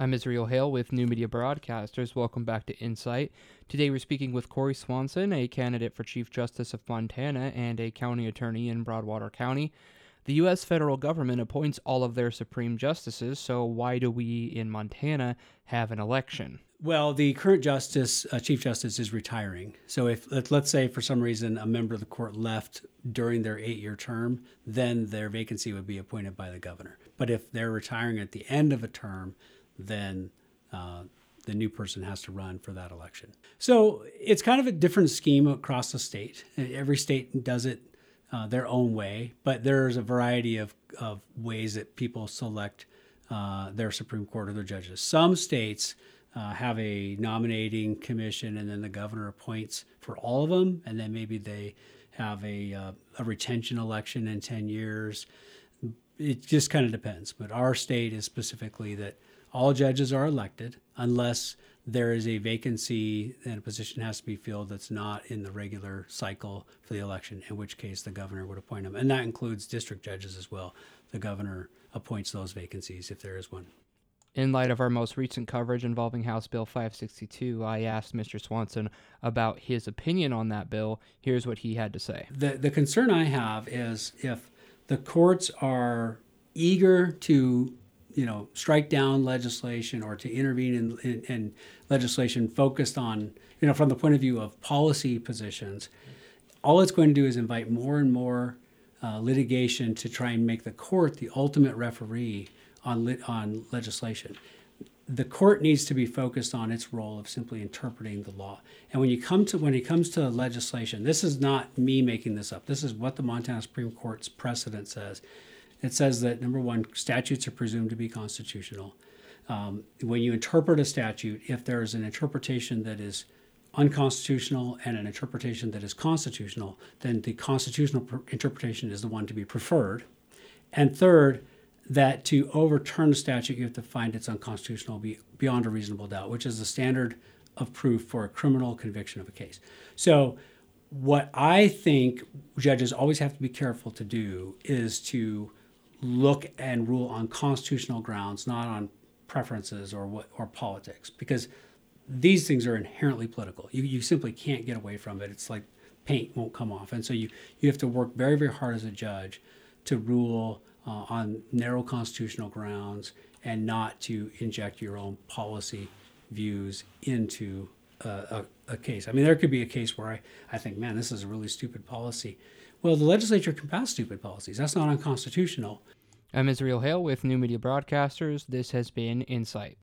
I'm Israel Hale with New Media Broadcasters. Welcome back to Insight. Today we're speaking with Cory Swanson, a candidate for Chief Justice of Montana and a county attorney in Broadwater County. The U.S. federal government appoints all of their supreme justices, so why do we in Montana have an election? Well, the current justice, uh, chief justice, is retiring. So if let- let's say for some reason a member of the court left during their eight-year term, then their vacancy would be appointed by the governor. But if they're retiring at the end of a term, then uh, the new person has to run for that election. So it's kind of a different scheme across the state. Every state does it uh, their own way, but there's a variety of, of ways that people select uh, their Supreme Court or their judges. Some states uh, have a nominating commission, and then the governor appoints for all of them, and then maybe they have a, uh, a retention election in 10 years. It just kind of depends. But our state is specifically that all judges are elected unless there is a vacancy and a position has to be filled that's not in the regular cycle for the election, in which case the governor would appoint them. And that includes district judges as well. The governor appoints those vacancies if there is one. In light of our most recent coverage involving House Bill 562, I asked Mr. Swanson about his opinion on that bill. Here's what he had to say. The, the concern I have is if the courts are eager to you know strike down legislation or to intervene in, in, in, legislation focused on you know from the point of view of policy positions all it's going to do is invite more and more uh, litigation to try and make the court the ultimate referee on lit, on legislation. The court needs to be focused on its role of simply interpreting the law. And when you come to when it comes to legislation this is not me making this up. This is what the montana supreme court's precedent says it says that number one, statutes are presumed to be constitutional. Um, when you interpret a statute, if there is an interpretation that is unconstitutional and an interpretation that is constitutional, then the constitutional pr- interpretation is the one to be preferred. And third, that to overturn a statute, you have to find it's unconstitutional be, beyond a reasonable doubt, which is the standard of proof for a criminal conviction of a case. So, what I think judges always have to be careful to do is to look and rule on constitutional grounds, not on preferences or what or politics, because these things are inherently political. You, you simply can't get away from it. It's like paint won't come off, and so you you have to work very very hard as a judge to rule uh, on narrow constitutional grounds and not to inject your own policy views into a, a, case. I mean, there could be a case where I, I think, man, this is a really stupid policy. Well, the legislature can pass stupid policies. That's not unconstitutional. I'm Israel Hale with New Media Broadcasters. This has been Insight.